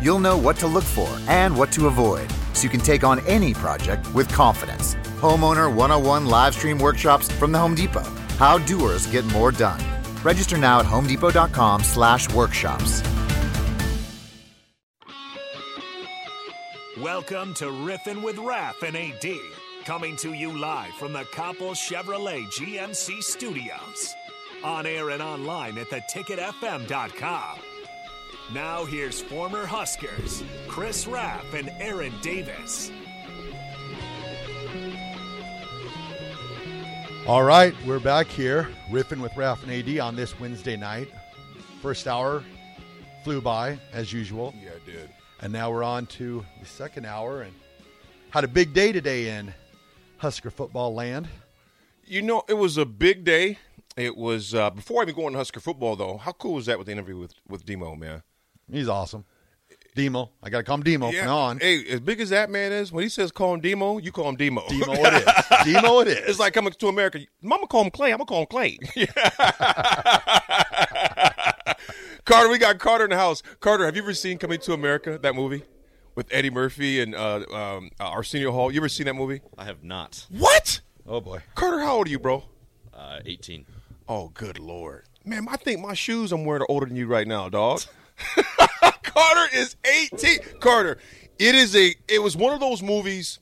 You'll know what to look for and what to avoid so you can take on any project with confidence. Homeowner 101 live stream workshops from the Home Depot. How doers get more done. Register now at homedepot.com slash workshops. Welcome to Riffin' with Raph and AD, coming to you live from the Copple Chevrolet GMC studios. On air and online at theticketfm.com. Now here's former Huskers, Chris Rapp and Aaron Davis. All right, we're back here, riffing with Raph and AD on this Wednesday night. First hour flew by as usual. Yeah, it did. And now we're on to the second hour and had a big day today in Husker football land. You know, it was a big day. It was uh, before I even go on Husker football though. How cool was that with the interview with with Demo, man? He's awesome. Demo. I got to call him Demo Yeah. from now on. Hey, as big as that man is, when he says call him Demo, you call him Demo. Demo it is. Demo it is. It's like coming to America. Mama call him Clay. I'm gonna call him Clay. Carter, we got Carter in the house. Carter, have you ever seen Coming to America? That movie with Eddie Murphy and uh, um, uh, Arsenio Hall. You ever seen that movie? I have not. What? oh boy. Carter, how old are you, bro? Uh, 18. Oh, good lord, man! I think my shoes I'm wearing are older than you right now, dog. Carter is 18. Carter, it is a. It was one of those movies.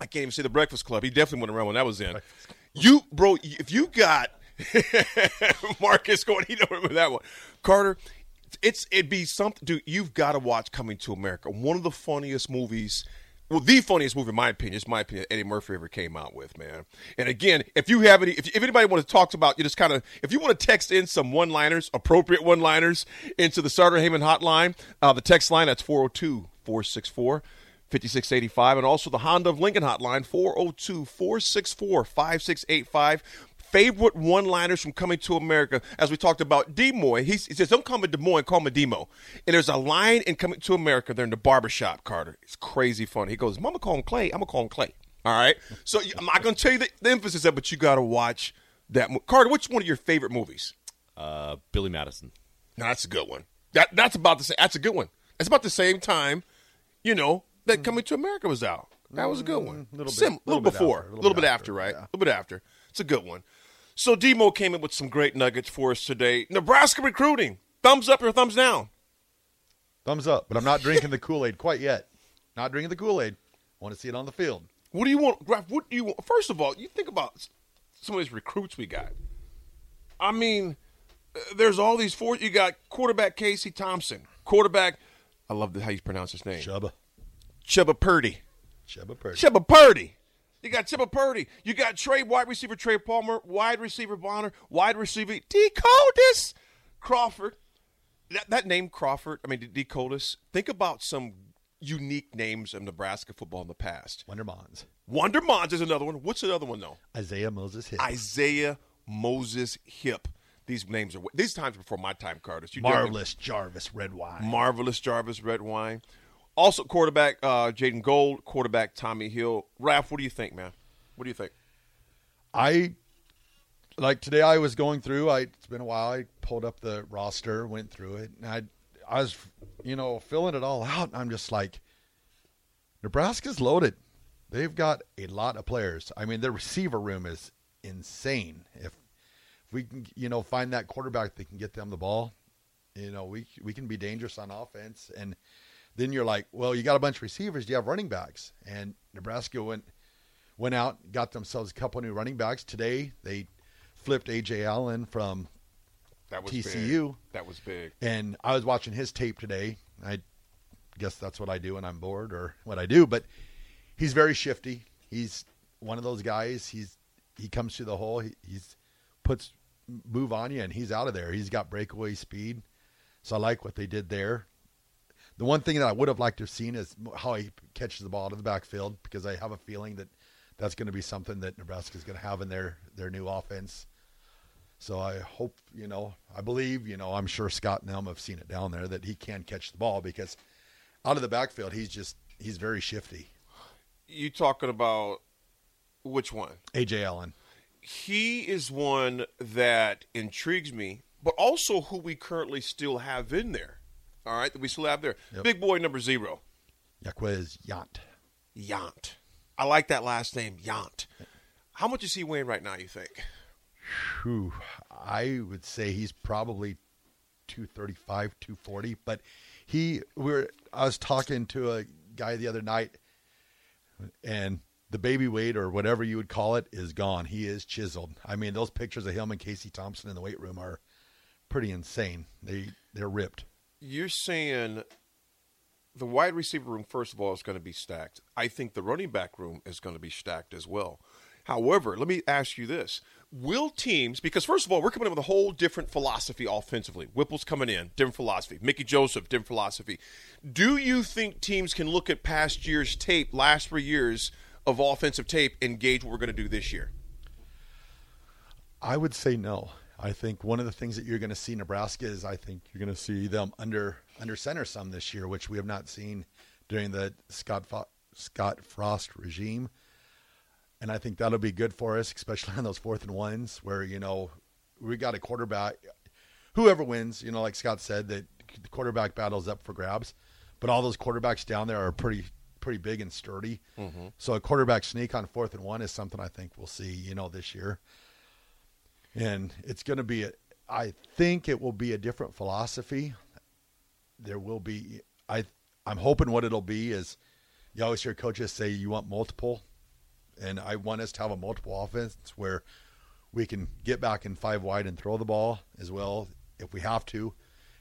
I can't even say The Breakfast Club. He definitely went around when that was in. You, bro, if you got Marcus going, he don't remember that one. Carter, it's it'd be something. Dude, you've got to watch Coming to America. One of the funniest movies. Well, the funniest movie, in my opinion, it's my opinion, Eddie Murphy ever came out with, man. And again, if you have any, if, if anybody wants to talk about, you just kind of, if you want to text in some one-liners, appropriate one-liners, into the Sartor Hamann hotline, uh, the text line that's 402 464 5685, and also the Honda of Lincoln hotline 402 464 5685 favorite one-liners from Coming to America, as we talked about Demoy. He, he says, "Don't call me Des Moines, call me Demo." And there's a line in Coming to America. They're in the barbershop. Carter, it's crazy funny. He goes, "Mama call him Clay. I'm gonna call him Clay." All right. So I'm not gonna tell you the, the emphasis of, it, but you got to watch that. mo- Carter, which one of your favorite movies? Uh, Billy Madison. No, that's a good one. That that's about the same. That's a good one. It's about the same time, you know, that Coming to America was out. That was a good one. Mm, little bit- Sim- little little bit before, a little little bit after, after, right? yeah. A little bit after. It's a good one. So Demo came in with some great nuggets for us today. Nebraska recruiting. Thumbs up or thumbs down? Thumbs up, but I'm not drinking the Kool Aid quite yet. Not drinking the Kool Aid. Want to see it on the field. What do you want, Raph? What do you want? First of all, you think about some of these recruits we got. I mean, uh, there's all these four. You got quarterback Casey Thompson, quarterback. I love the, how you pronounce his name. Chubba. Chubba Purdy. Chubba Purdy. Chubba Purdy. You got Chubba Purdy. You got Trey, wide receiver Trey Palmer, wide receiver Bonner, wide receiver Decoldest Crawford. That, that name Crawford, I mean Decoldest. Think about some unique names of Nebraska football in the past. Wonder Monds. Wonder Monds is another one. What's another one though? Isaiah Moses Hipp. Isaiah Moses Hipp. These names are these times before my time, Carter. You Marvelous Jarvis Redwine. Marvelous Jarvis Redwine. Also, quarterback uh, Jaden Gold, quarterback Tommy Hill. Raph, what do you think, man? What do you think? I like today. I was going through. I it's been a while. I pulled up the roster, went through it, and I I was you know filling it all out. And I'm just like, Nebraska's loaded. They've got a lot of players. I mean, their receiver room is insane. If if we can you know find that quarterback that can get them the ball, you know we we can be dangerous on offense. And then you're like, well, you got a bunch of receivers. Do you have running backs? And Nebraska went went out, got themselves a couple new running backs. Today they flipped Ajay Allen from That was TCU. Big. That was big. and I was watching his tape today. I guess that's what I do when I'm bored or what I do, but he's very shifty. He's one of those guys. He's he comes through the hole. He, he's puts move on you and he's out of there. He's got breakaway speed. So I like what they did there. The one thing that I would have liked to have seen is how he catches the ball out of the backfield because I have a feeling that that's going to be something that Nebraska is going to have in their their new offense. So I hope, you know, I believe, you know, I'm sure Scott and them have seen it down there that he can catch the ball because out of the backfield, he's just he's very shifty. You talking about which one? Ajay Allen. He is one that intrigues me, but also who we currently still have in there. All right, that we still have there. Yep. Big boy number zero, Jaquez Yant. Yant. I like that last name, Yant. How much is he weighing right now? You think? Whew, I would say he's probably 235, 240, but he we were I was talking to a guy the other night and the baby weight or whatever you would call it is gone. He is chiseled. I mean, those pictures of him and Casey Thompson in the weight room are pretty insane. They they're ripped. You're saying the wide receiver room, first of all, is going to be stacked. I think the running back room is going to be stacked as well. However, let me ask you this. Will teams, because first of all, we're coming in with a whole different philosophy offensively. Whipple's coming in, different philosophy. Mickey Joseph, different philosophy. Do you think teams can look at past year's tape, last three years of offensive tape, and gauge what we're going to do this year? I would say no. I think one of the things that you're going to see Nebraska is I think you're going to see them under under center some this year, which we have not seen during the Scott Fo- Scott Frost regime. And I think that'll be good for us, especially on those fourth and ones where you know we got a quarterback. Whoever wins, you know, like Scott said, that the quarterback battle is up for grabs. But all those quarterbacks down there are pretty pretty big and sturdy. Mm-hmm. So a quarterback sneak on fourth and one is something I think we'll see, you know, this year and it's going to be a, I think it will be a different philosophy. There will be I I'm hoping what it'll be is you always hear coaches say you want multiple and I want us to have a multiple offense where we can get back in five wide and throw the ball as well if we have to.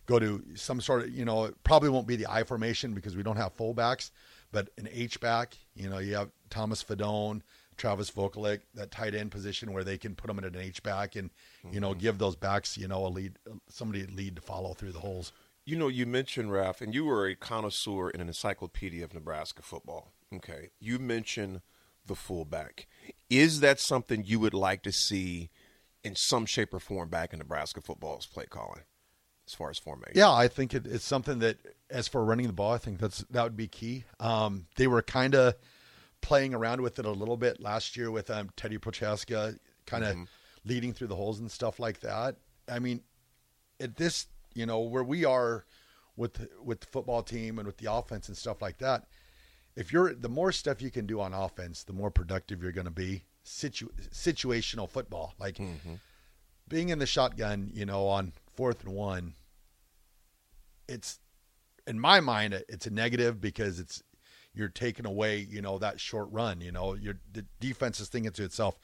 Go to some sort of, you know, it probably won't be the I formation because we don't have fullbacks, but an H back, you know, you have Thomas Fidone, Travis Vokolek, that tight end position where they can put them in an H back and, you know, give those backs, you know, a lead, somebody lead to follow through the holes. You know, you mentioned Raph, and you were a connoisseur in an encyclopedia of Nebraska football. Okay, you mentioned the fullback. Is that something you would like to see in some shape or form back in Nebraska football's play calling, as far as formation? Yeah, I think it, it's something that, as for running the ball, I think that's that would be key. Um, they were kind of playing around with it a little bit last year with um, Teddy Prochazka, kind of leading through the holes and stuff like that. I mean, at this, you know, where we are with with the football team and with the offense and stuff like that, if you're the more stuff you can do on offense, the more productive you're going to be. Situ, situational football, like being in the shotgun, you know, on fourth and one, it's in my mind it's a negative because it's you're taking away, you know, that short run. You know, your the defense is thinking to itself,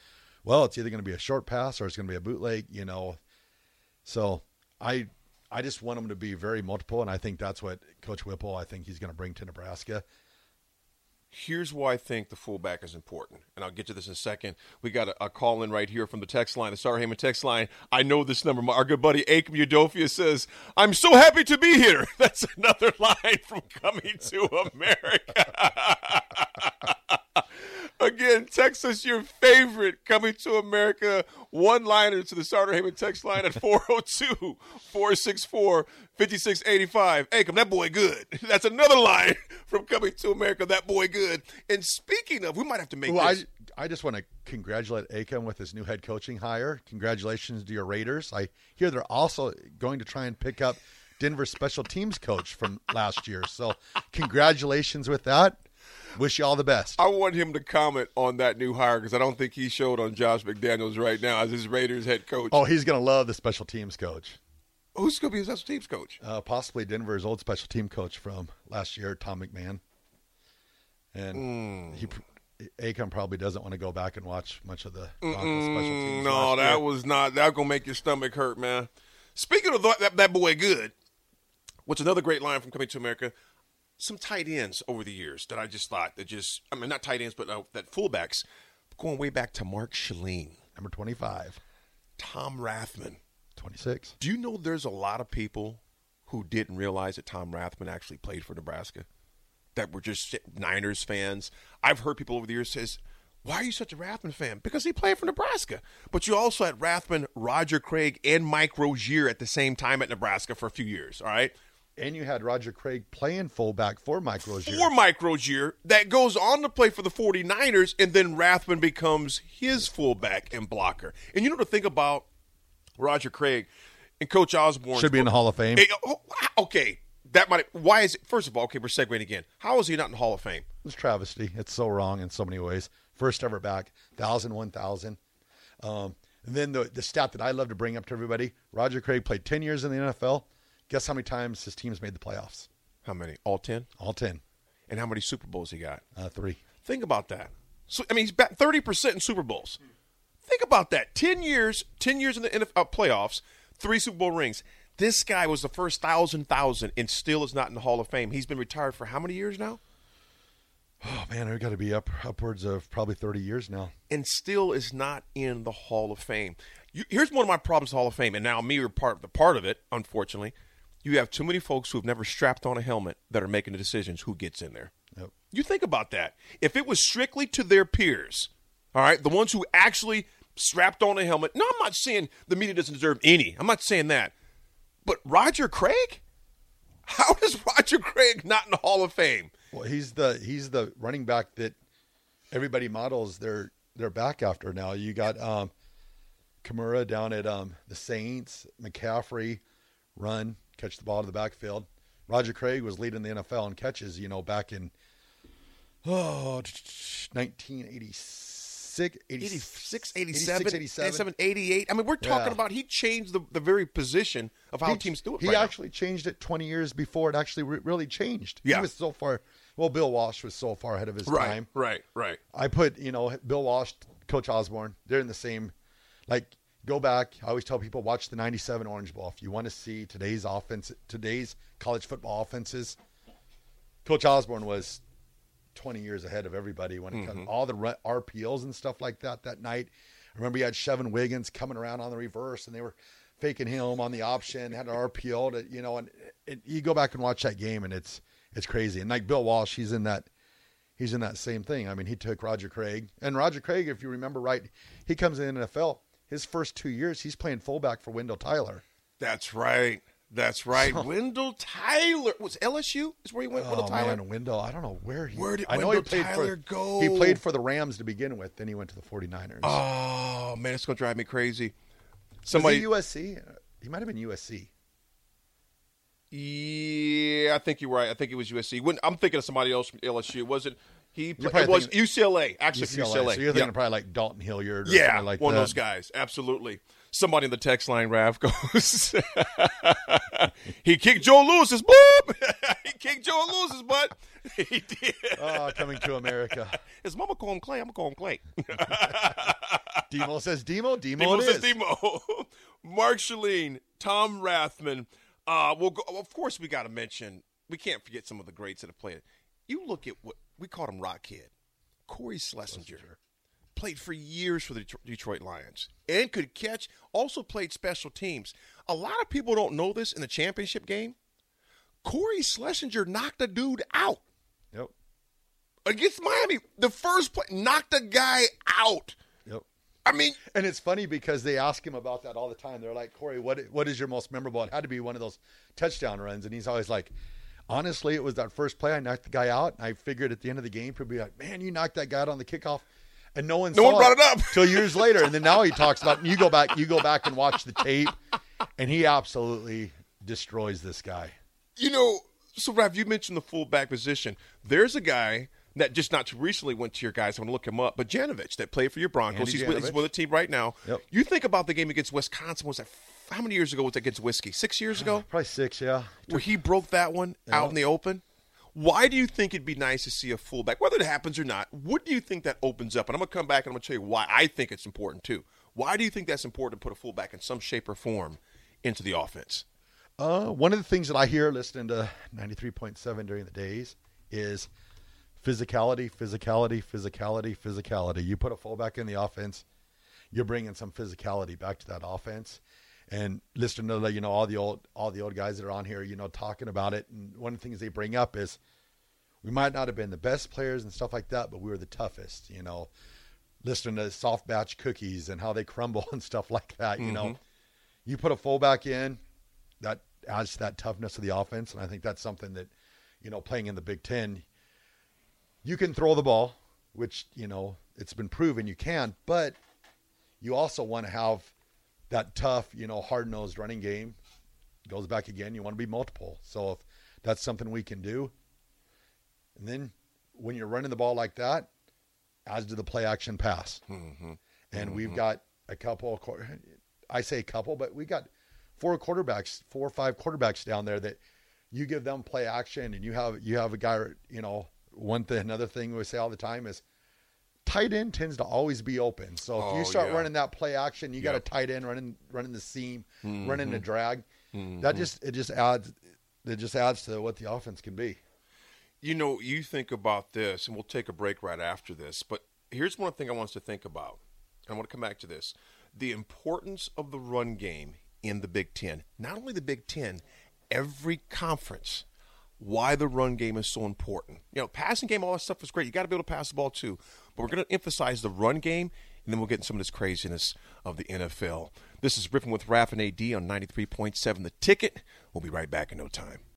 well, it's either going to be a short pass or it's going to be a bootleg. You know, so I I just want them to be very multiple, and I think that's what Coach Whipple I think he's going to bring to Nebraska. Here's why I think the fullback is important, and I'll get to this in a second. We got a, a call in right here from the text line, the Sartor Hamann text line. I know this number. Our good buddy Akem Udofia says, "I'm so happy to be here." That's another line from Coming to America. Again, text us your favorite Coming to America one liner to the Sartor Hamann text line at 402 464 5685. Akem, that boy good. That's another line from Coming to America, that boy good. And speaking of, we might have to make Well, I this. I just want to congratulate Acom with his new head coaching hire. Congratulations to your Raiders. I hear they're also going to try and pick up Denver special teams coach from last year. So congratulations with that. Wish you all the best. I want him to comment on that new hire because I don't think he showed on Josh McDaniels right now as his Raiders head coach. Oh, he's going to love the special teams coach. Who's going to be his special teams coach? Uh, possibly Denver's old special team coach from last year, Tom McMahon. And he, Acom probably doesn't want to go back and watch much of the Broncos special teams. No, that year. was not. That gonna make your stomach hurt, man. Speaking of that, that, that boy, good. What's another great line from Coming to America? Some tight ends over the years that I just thought that just. I mean, not tight ends, but uh, that fullbacks. Going way back to Mark Schellen, number 25, Tom Rathman. 26. Do you know there's a lot of people who didn't realize that Tom Rathman actually played for Nebraska? That were just Niners fans. I've heard people over the years says, "Why are you such a Rathman fan?" Because he played for Nebraska. But you also had Rathman, Roger Craig, and Mike Rozier at the same time at Nebraska for a few years. All right, And you had Roger Craig playing fullback for Mike Rozier. for Mike Rozier that goes on to play for the 49ers, and then Rathman becomes his fullback and blocker. And you know to think about Roger Craig and Coach Osborne Should be in the Hall of Fame. Hey, oh, okay, that might. Why is it? First of all, okay, we're segueing again. How is he not in the Hall of Fame? It's travesty. It's so wrong in so many ways. First ever back, thousand, one thousand. Um, and then the the stat that I love to bring up to everybody: Roger Craig played ten years in the NFL. Guess how many times his teams made the playoffs? How many? All ten. All ten. And how many Super Bowls he got? Uh, three. Think about that. So I mean, he's back thirty percent in Super Bowls. Think about that. Ten years, ten years in the NFL uh, playoffs, three Super Bowl rings. This guy was the first thousand thousand, and still is not in the Hall of Fame. He's been retired for how many years now? Oh man, I've got to be up upwards of probably thirty years now. and still is not in the Hall of Fame. You, here's one of my problems with the Hall of Fame, and now me are part the part of it. Unfortunately, you have too many folks who have never strapped on a helmet that are making the decisions who gets in there. Yep. You think about that. If it was strictly to their peers, all right, the ones who actually strapped on a helmet. No, I'm not saying the media doesn't deserve any. I'm not saying that. But Roger Craig, how is Roger Craig not in the Hall of Fame? Well, he's the he's the running back that everybody models their their back after now. You got um, Kamara down at um, the Saints, McCaffrey, run catch the ball to the backfield. Roger Craig was leading the NFL in catches. You know, back in oh 1986, 86, 87, 87, 87, 88. I mean, we're talking Yeah. about he changed the, the very position of how He- teams do it. He right now. actually changed it 20 years before it actually re- really changed. Yeah. He was so far. Well, Bill Walsh was so far ahead of his right, time. right, right. I put, you know, Bill Walsh, Coach Osborne, they're in the same, like, go back. I always tell people, watch the 97 Orange Bowl. If you want to see today's offense, today's college football offenses, Coach Osborne was 20 years ahead of everybody when it comes mm-hmm. all the RPOs and stuff like that that night. I remember you had Shevin Wiggins coming around on the reverse and they were faking him on the option, had an RPO to, you know, and it, you go back and watch that game and it's, it's crazy. And like Bill Walsh, he's in that, he's in that same thing. I mean, he took Roger Craig, and Roger Craig, if you remember right, he comes in the NFL. His first two years, he's playing fullback for Wendell Tyler. That's right. That's right. Wendell Tyler was LSU. Is where he went. Wendell oh Tyler. man, Wendell, I don't know where he. Where did I know Wendell he played Tyler for, go? He played for the Rams to begin with. Then he went to the 49ers. Oh man, it's gonna drive me crazy. Was Somebody. he USC? He might have been USC. yeah, I think you're right. I think it was USC. When, I'm thinking of somebody else from LSU. It wasn't he? Play, probably it was UCLA. Actually, UCLA. UCLA. So you're thinking Yeah. probably like Dalton Hilliard or Yeah, something like one that. of those guys. Absolutely. Somebody in the text line, Raph goes, he kicked Joe Louis's boop. he kicked Joe Louis's butt. He did. Oh, coming to America. His mama call him Clay. I'm gonna call him Clay. Demo says Demo. Demo, Demo it says is. Demo. Mark Schellen, Tom Rathman. Uh, we'll go, of course, we got to mention. We can't forget some of the greats that have played. You look at what we called him, Rock Kid, Cory Schlesinger. Played for years for the Detroit Lions and could catch. Also played special teams. A lot of people don't know this in the championship game. Cory Schlesinger knocked a dude out Yep. against Miami. The first play knocked a guy out. Yep. I mean, And it's funny because they ask him about that all the time. They're like, Cory, what what is your most memorable? It had to be one of those touchdown runs, and he's always like, honestly, it was that first play. I knocked the guy out, and I figured at the end of the game, people would be like, man, you knocked that guy out on the kickoff, and no one No saw one brought it up. till years later. And then now he talks about you go back, you go back and watch the tape, and he absolutely destroys this guy. You know, so Raph, you mentioned the fullback position. There's a guy that just not too recently went to your guys. I'm going to look him up. But Janovich, that played for your Broncos. He's with, he's with the team right now. Yep. You think about the game against Wisconsin. Was that how many years ago was that against Whiskey? Six years ago, Probably six, yeah. where he broke that one out in the open. Why do you think it'd be nice to see a fullback, whether it happens or not? What do you think that opens up? And I'm going to come back and I'm going to tell you why I think it's important too. Why do you think that's important to put a fullback in some shape or form into the offense? Uh, one of the things that I hear listening to 93.7 during the days is physicality, physicality, physicality, physicality. You put a fullback in the offense, you're bringing some physicality back to that offense. and listening to you know all the old all the old guys that are on here, you know, talking about it. And one of the things they bring up is we might not have been the best players and stuff like that, but we were the toughest. You know, listening to soft batch cookies and how they crumble and stuff like that. You know, mm-hmm. you put a fullback in that adds to that toughness of the offense, and I think that's something that you know playing in the Big Ten, you can throw the ball, which you know it's been proven you can, but you also want to have that tough, you know, hard nosed running game. Goes back again. You want to be multiple. So if that's something we can do, and then when you're running the ball like that, as to the play action pass, mm-hmm. and we've mm-hmm. got a couple. I say a couple, but we got four quarterbacks, four or five quarterbacks down there that you give them play action, and you have you have a guy. You know, one thing, another thing we say all the time is tight end tends to always be open. So if Oh, you start yeah. running that play action, you got a tight end running running the seam, Mm-hmm. running the drag. That just it just adds it just adds to what the offense can be. You know, you think about this, and we'll take a break right after this. But here's one thing I want us to think about. I want to come back to this: the importance of the run game in the Big Ten. Not only the Big Ten, every conference. Why the run game is so important. You know, passing game, all that stuff is great. You got to be able to pass the ball too. But we're going to emphasize the run game, and then we'll get into some of this craziness of the NFL. This is Ripping with Raph and AD on 93.7 The Ticket. We'll be right back in no time.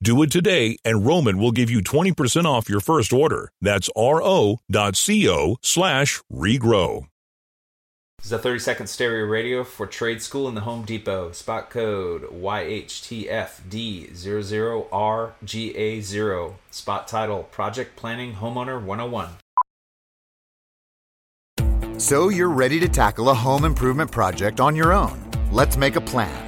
Do it today and Roman will give you 20% off your first order. That's ro.co slash regrow. This is a 30 second stereo radio for trade school in the Home Depot. Spot code YHTFD00RGA0. Spot title Project Planning Homeowner 101. So you're ready to tackle a home improvement project on your own. Let's make a plan.